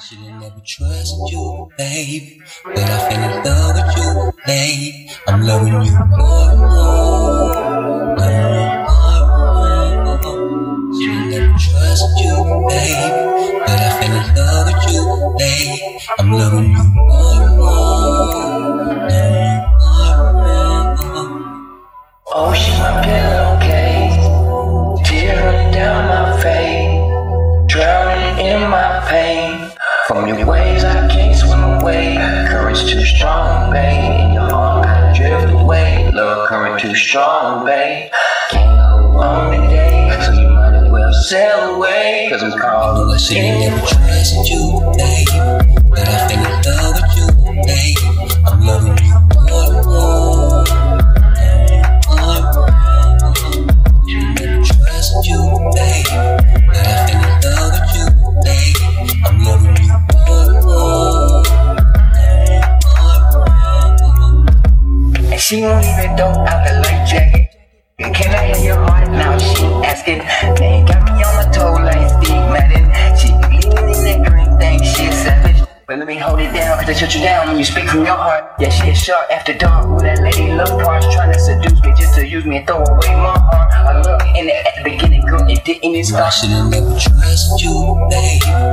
Should've never trusted you, babe. But I fell in love with you, babe. I'm loving you more and more. Should've never trusted you, babe. But I fell in love with you, babe. I'm loving you more. Too strong, babe. Can't hold on today, so you might as well sail away. Cause I'm calling should've never anyway. trusted you, babe. But I fell in love with you, she won't even throw out the life jacket. Can I hear your heart now? She asking. Man, got me on my toe like Steve Madden. She leaning in that green thing, she a savage. But let me hold it down, cause I shut you down when you speak from your heart. Yeah, she is sharp after dark. With that lady love parts trying to seduce me just to use me and throw away my heart. I look in it at the beginning, girl, it didn't even I start. should've never trust you, babe.